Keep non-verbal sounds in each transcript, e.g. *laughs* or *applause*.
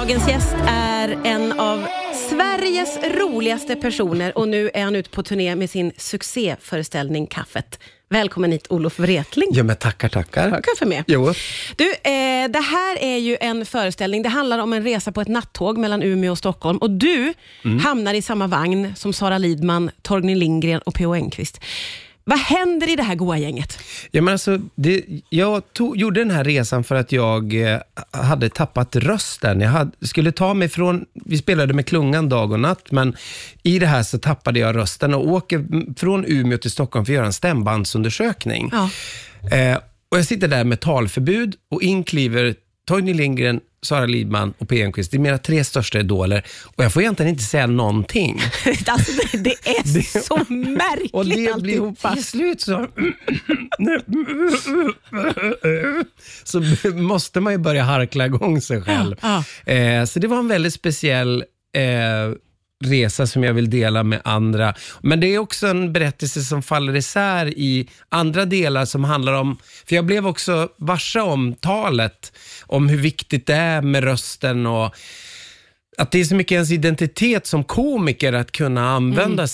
Dagens gäst är en av Sveriges roligaste personer och nu är han ute på turné med sin succéföreställning Kaffet. Välkommen hit Olof Wretling. Ja, men tackar, tackar. Har kaffe med. Jo. Du, eh, det här är ju en föreställning. Det handlar om en resa på ett nattåg mellan Umeå och Stockholm. Och du hamnar i samma vagn som Sara Lidman, Torgny Lindgren och P.O. Enquist. Vad händer i det här goa gänget? Ja, men alltså, det, jag tog, gjorde den här resan för att jag eh, hade tappat rösten. Jag hade, skulle ta mig från, vi spelade med klungan dag och natt, men i det här så tappade jag rösten och åker från Umeå till Stockholm för att göra en stämbandsundersökning. Ja. Eh, och jag sitter där med talförbud och in kliver Torgny Lindgren, Sara Lidman och P. Enquist. Det är mina tre största idoler och jag får egentligen inte säga någonting. *laughs* alltså, det, det är *laughs* så märkligt Och det alltihopa. blir till slut så... *laughs* så måste man ju börja harkla igång sig själv. Ja, Eh, så det var en väldigt speciell eh, resa som jag vill dela med andra. Men det är också en berättelse som faller isär i andra delar som handlar om... För jag blev också varse om talet, om hur viktigt det är med rösten och att det är så mycket ens identitet som komiker att kunna använda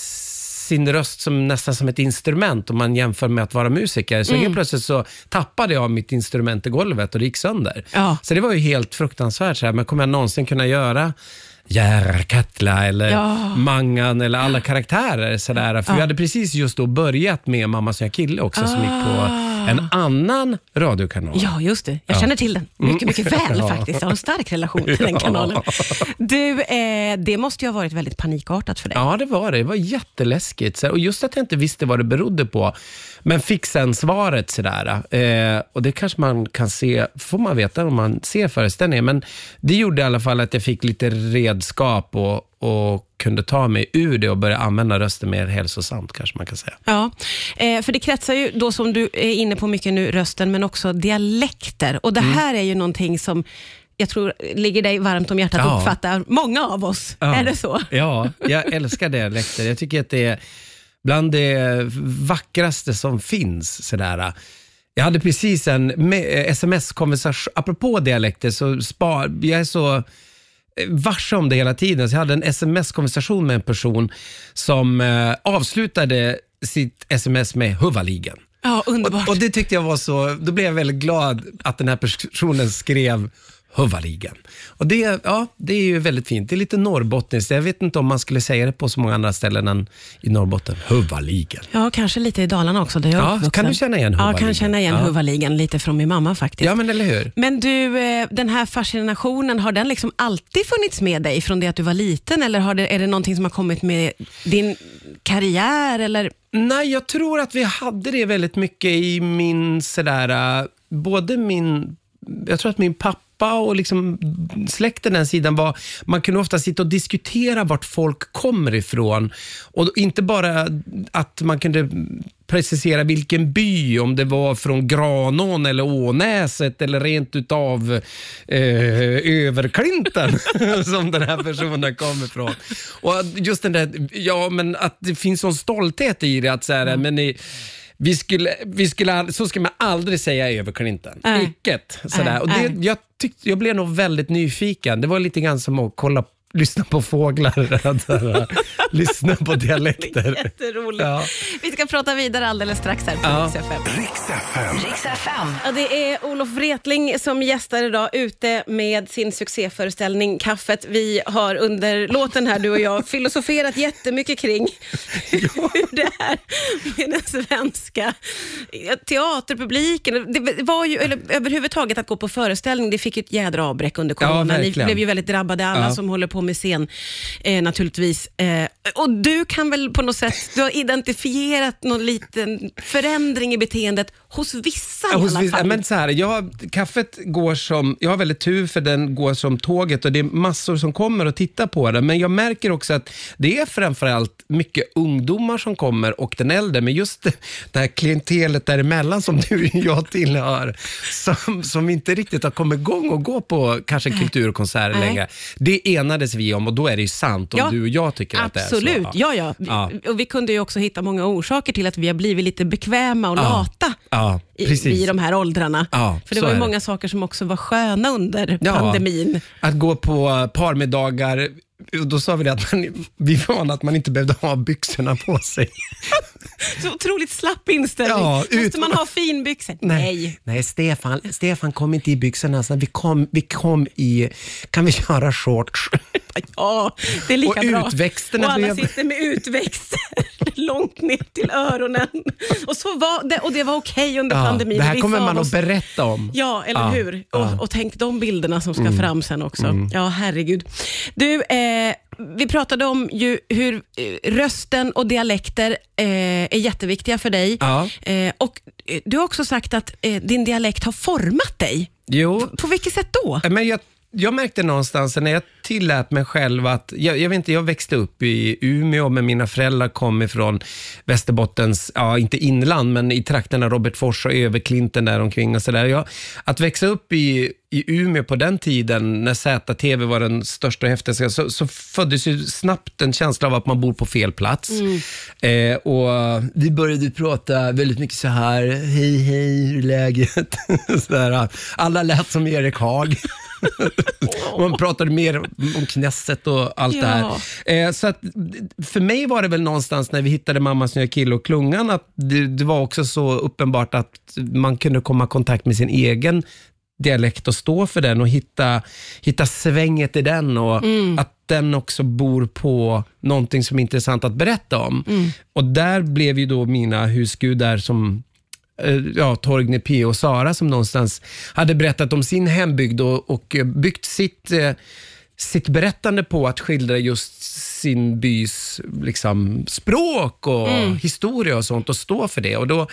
sin röst som nästan som ett instrument om man jämför med att vara musiker. Så helt plötsligt så tappade jag mitt instrument i golvet och det gick sönder. Ja. Så det var ju helt fruktansvärt. Så här, men kommer jag någonsin kunna göra Järkatla eller Ja. Mangan eller alla karaktärer. Sådär. För vi hade precis just då börjat med Mamma som jag kille också som gick på en annan radiokanal. Ja, just det. Jag känner till den mycket, mycket väl *laughs* Ja. faktiskt. Jag har en stark relation till *laughs* den Ja. kanalen. Du, eh, det måste ju ha varit väldigt panikartat för dig. Ja, det var det. Det var jätteläskigt. Och just att jag inte visste vad det berodde på. Men fick sen svaret sådär. Eh, och det kanske man kan se, får man veta om man ser föreställningen. Men det gjorde i alla fall att jag fick lite redskap och, och kunde ta mig ur det och börja använda rösten mer hälsosamt kanske man kan säga. Ja, eh, för det kretsar ju då som du är inne på mycket nu, rösten, men också dialekter. Och det Mm. här är ju någonting som jag tror ligger dig varmt om hjärtat Ja. och uppfattar många av oss. Ja. Är det så? Ja, jag älskar dialekter. Jag tycker att det är bland det vackraste som finns. Sådär. Jag hade precis en me- sms-konversation, apropå dialekter, så spar, jag är så eh, varse om det hela tiden. Så jag hade en sms-konversation med en person som eh, avslutade sitt sms med huvaligen. Ja, underbart. Och, och det tyckte jag var så, då blev jag väldigt glad att den här personen skrev Huvaligen. Och det, ja, det är ju väldigt fint. Det är lite norrbottniskt. Jag vet inte om man skulle säga det på så många andra ställen än i Norrbotten. Huvaligen. Ja, kanske lite i Dalarna också, där jag Ja, uppvuxen. kan du känna igen Ja, Huvaligen? kan känna igen Ja. Huvaligen lite från min mamma faktiskt. Ja, men eller hur? Men du, eh, den här fascinationen, har den liksom alltid funnits med dig från det att du var liten eller har det, är det någonting som har kommit med din karriär? Eller? Nej, jag tror att vi hade det väldigt mycket i min sådär, äh, både min, jag tror att min pappa och liksom släkten den sidan var, man kunde ofta sitta och diskutera vart folk kommer ifrån. Och inte bara att man kunde precisera vilken by, om det var från Granån eller Ånäset eller rent utav eh, Överklinten *laughs* som den här personen kommer ifrån. Och just den där, ja men att det finns sån stolthet i det att så här, men ni, vi skulle, vi skulle, så ska man aldrig säga i Överklinten. Nej. Icket. Sådär. Nej, Och det, jag, tyckte, jag blev nog väldigt nyfiken. Det var lite grann som att kolla lyssna på fåglar, *laughs* lyssna på dialekter. Jätteroligt. Ja. Vi ska prata vidare alldeles strax här på Ja. Rix FM. Riks FM. Riks FM. Ja, det är Olof Wretling som gästar idag ute med sin succéföreställning Kaffet. Vi har under låten här, du och jag, *laughs* filosoferat jättemycket kring *laughs* hur det är med den svenska teaterpubliken. Det var ju, eller överhuvudtaget att gå på föreställning, det fick ju ett jädra avbräck under Ja, corona. Ni verkligen. blev ju väldigt drabbade, alla Ja. som håller på på med scen eh, naturligtvis. Eh, och du kan väl på något sätt, du har identifierat någon liten förändring i beteendet hos vissa Ja, i hos alla vissa- fall. men så här, jag, kaffet går som, jag har väldigt tur för den går som tåget och det är massor som kommer och tittar på den. Men jag märker också att det är framförallt mycket ungdomar som kommer och den äldre, men just det, det här klientelet däremellan som du och jag tillhör, som, som inte riktigt har kommit igång och gå på kanske kulturkonserter Nej. längre. Det enades vi om och då är det ju sant om Ja, du och jag tycker att det är så. Absolut, ja, ja. Ja. Och vi kunde ju också hitta många orsaker till att vi har blivit lite bekväma och Ja. lata Ja, i, precis. i de här åldrarna. Ja, För det var ju många saker som också var sköna under Ja. pandemin. Att gå på parmiddagar, då sa vi det att man, vi var att man inte behövde ha byxorna på sig. *laughs* Så otroligt slapp inställning. Ja, Måste ut- man ha finbyxor? Nej. Nej, Stefan, Stefan kom inte i byxorna, så vi kom, vi kom i, kan vi köra shorts? *laughs* Ja, det är lika Och bra. utväxterna Och alla blev- sitter med utväxter *laughs* långt ner till öronen. Och, så var det, och det var okej under pandemin. det här kommer man oss- att berätta om. Ja, eller Ja, hur? ja. Mm. Och, och tänk de bilderna som ska fram sen också. Ja, herregud. Du, eh, vi pratade om ju hur eh, rösten och dialekter eh, är jätteviktiga för dig. Ja. Eh, och eh, Du har också sagt att eh, din dialekt har format dig. Jo, På vilket sätt då? Men jag, jag märkte någonstans när jag tillät mig själv att, jag, jag vet inte, jag växte upp i Umeå, men mina föräldrar kom ifrån Västerbottens, ja inte inland, men i trakterna Robertfors och Överklinten där omkring och sådär. Att växa upp i, i Umeå på den tiden, när ZTV var den största och häftigaste, så, så föddes ju snabbt en känsla av att man bor på fel plats. Eh, och vi började prata väldigt mycket så här, hej hej, hur är läget? *laughs* så där, alla lät som Erik Haag. Man pratade mer om Knesset och allt Ja. det här. Eh, så att, för mig var det väl någonstans när vi hittade Mammas nya kille och Klungan, att det, det var också så uppenbart att man kunde komma i kontakt med sin egen dialekt och stå för den och hitta, hitta svänget i den och att den också bor på någonting som är intressant att berätta om. Och där blev ju då mina husgudar som ja, Torgny P och Sara som någonstans hade berättat om sin hembygd och, och eh, byggt sitt, eh, sitt berättande på att skildra just sin bys liksom, språk och historia och sånt och stå för det. Och då,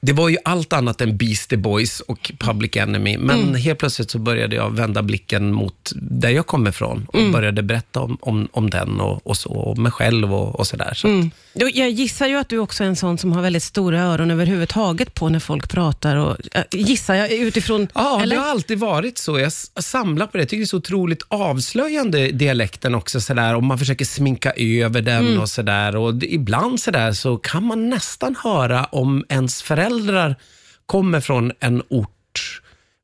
det var ju allt annat än Beastie Boys och Public Enemy, men helt plötsligt så började jag vända blicken mot där jag kommer ifrån och började berätta om, om, om den och, och så, och mig själv och, och sådär. Så Mm. Jag gissar ju att du också är en sån som har väldigt stora öron överhuvudtaget på när folk pratar. Och, äh, gissar jag utifrån... Ja, eller? det har alltid varit så. Jag samlar på det. Jag tycker det är så otroligt avslöjande, dialekten också, sådär, om man försöker sminka över den Mm. och sådär. Och ibland sådär så kan man nästan höra om ens föräldrar kommer från en ort,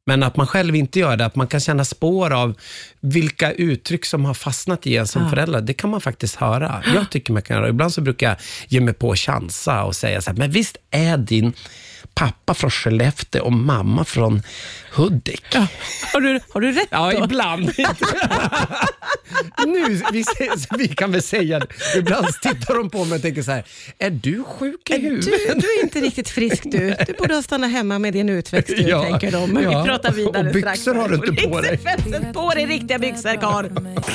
men att man själv inte gör det. Att man kan känna spår av vilka uttryck som har fastnat i en som Ja. förälder. Det kan man faktiskt höra. Jag tycker man kan höra. Ibland så brukar jag ge mig på att chansa och säga så här, men visst är din pappa från Skellefteå och mamma från Hudik? Ja. Har, du, har du rätt Ja, då? ibland. *laughs* *laughs* nu, vi, vi kan väl säga det. Ibland tittar de på mig och tänker så här, är du sjuk i Du, huvudet? du är inte riktigt frisk du. Du borde ha stannat hemma med din utväxt du, Ja, tänker de. Men ja. vi pratar vidare Och byxor strax. har du inte på dig. På dig riktiga byxor karl.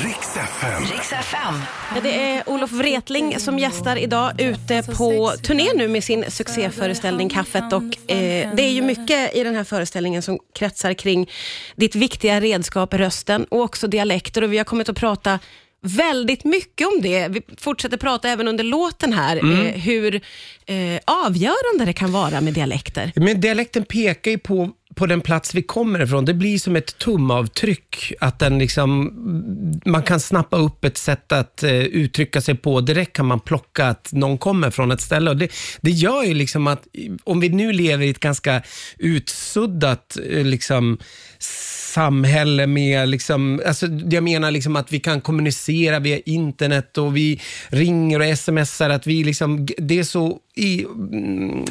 Riks FM. Riks FM. Det är Olof Wretling som gästar idag ute på turné nu med sin succéföreställning Kaffet. Och, eh, det är ju mycket i den här föreställningen som kretsar kring ditt viktiga redskap rösten och också dialekter. Och vi har kommit att prata väldigt mycket om det. Vi fortsätter prata även under låten här, Mm. eh, hur eh, avgörande det kan vara med dialekter. Men dialekten pekar ju på, på den plats vi kommer ifrån. Det blir som ett tumavtryck. Att den liksom, man kan snappa upp ett sätt att eh, uttrycka sig på. Direkt kan man plocka att någon kommer från ett ställe. Och det, det gör ju liksom att, om vi nu lever i ett ganska utsuddat eh, liksom, samhälle med, liksom, alltså, jag menar liksom att vi kan kommunicera via internet och vi ringer och smsar, att vi liksom, det är så i, mm,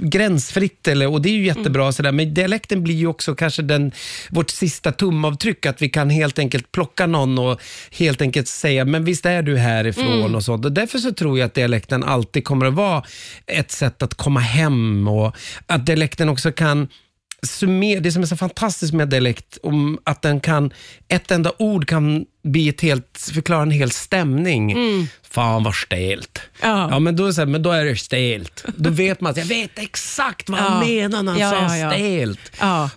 gränsfritt eller, och det är ju jättebra sådär, men dialekten blir ju också kanske den, vårt sista tumavtryck, att vi kan helt enkelt plocka någon och helt enkelt säga, men visst är du härifrån? Och sånt. Och därför så tror jag att dialekten alltid kommer att vara ett sätt att komma hem och att dialekten också kan summer, det som är så fantastiskt med dialekt, om att den kan, ett enda ord kan bli ett helt, förklara en hel stämning. Mm. Fan vad stelt. Ja. Ja, men, då är det så här, men då är det stelt. Då *laughs* vet man att jag vet exakt vad han Ja. menar när han Ja, sa ja, stelt.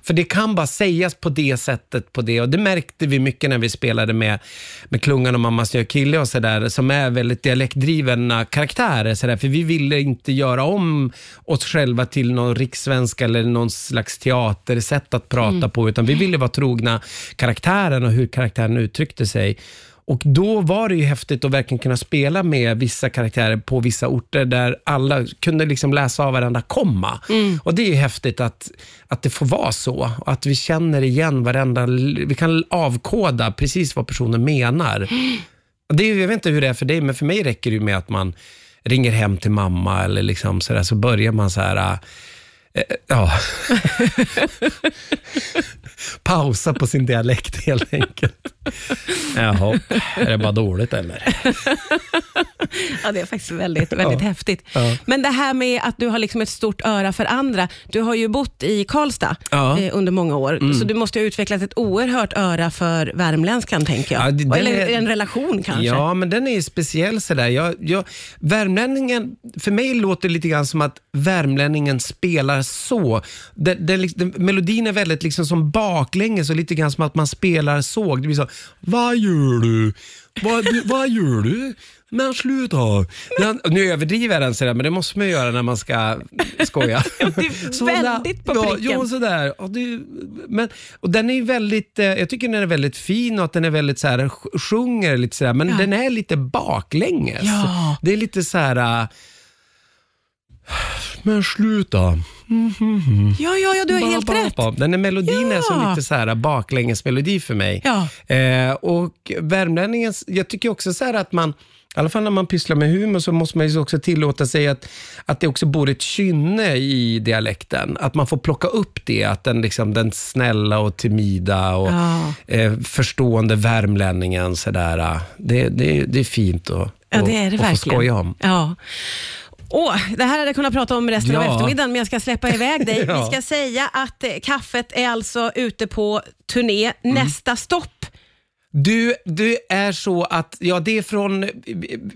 För det kan bara sägas på det sättet. på det Och Det märkte vi mycket när vi spelade med, med Klungan och Mammas nya kille och så där, som är väldigt dialektdrivna karaktärer. Så där, för vi ville inte göra om oss själva till någon rikssvenska eller någon slags teatersätt att prata på, utan vi ville vara trogna karaktären och hur karaktären uttryckte sig. Och Då var det ju häftigt att verkligen kunna spela med vissa karaktärer på vissa orter där alla kunde liksom läsa av varenda komma. Och Det är ju häftigt att, att det får vara så. Och att vi känner igen varenda... Vi kan avkoda precis vad personen menar. Det är, jag vet inte hur det är för dig, men för mig räcker det ju med att man ringer hem till mamma eller liksom så, där, så börjar man så här... Eh, ja. Pausa på sin dialekt helt enkelt. Jaha, är det bara dåligt eller? Ja, det är faktiskt väldigt, väldigt Ja. häftigt. Ja. Men det här med att du har liksom ett stort öra för andra. Du har ju bott i Karlstad Ja. Mm. eh, under många år, så du måste ha utvecklat ett oerhört öra för värmländskan, tänker jag. Ja, det- Eller är- en relation kanske. Ja, men den är speciell sådär. Jag, jag, värmlänningen, för mig låter det lite grann som att värmlänningen spelar så. Den, den, liksom- den, melodin är väldigt liksom som baklänges och lite grann som att man spelar såg. Det blir så, vad gör du? Vad, du, vad gör du? Men sluta. Den, nu överdriver jag den sådär, men det måste man göra när man ska skoja. *laughs* Det är väldigt på pricken. Ja, sådär. Och, det, men, och den är väldigt, eh, jag tycker den är väldigt fin och att den är väldigt så här, sjunger lite sådär, men Ja. den är lite baklänges. Ja. Det är lite så här. Men sluta. Ja, ja, ja, du har Ba, helt ba, rätt. ba. Den här melodin är som Ja. lite så här baklängesmelodi för mig. Ja. Eh, och värmlänningens, jag tycker också så att man, i alla fall när man pysslar med humor, så måste man ju också tillåta sig att, att det också bor ett kynne i dialekten. Att man får plocka upp det, att den, liksom, den snälla och timida och Ja. eh, förstående värmlänningen. Så där, eh, det, det, det är fint att, Ja, det är det att, få skoja om. Ja. Åh, det här hade jag kunnat prata om resten av Ja. eftermiddagen, men jag ska släppa iväg dig. *laughs* Ja. Vi ska säga att eh, kaffet är alltså ute på turné. Mm. Nästa stopp Du, det är så att, ja det är från,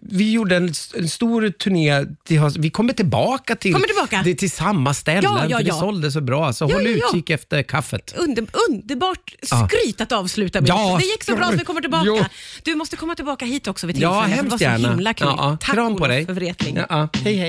vi gjorde en, en stor turné, till, höst- vi kommer tillbaka till, Kommer tillbaka? Det, till samma ställe, Ja, ja, för det ja. sålde så bra. Så Ja, håll ja, ja. utkik efter kaffet. Under, underbart Ja. skryt att avsluta med. Ja, det gick så bra så vi kommer tillbaka. jo. Du måste komma tillbaka hit också vid Ja, tillfälle. för hemskt det var så gärna. himla kul. Ja, ja. Tack Kram på Olof dig. för Wretling. Ja, ja. Hej hej.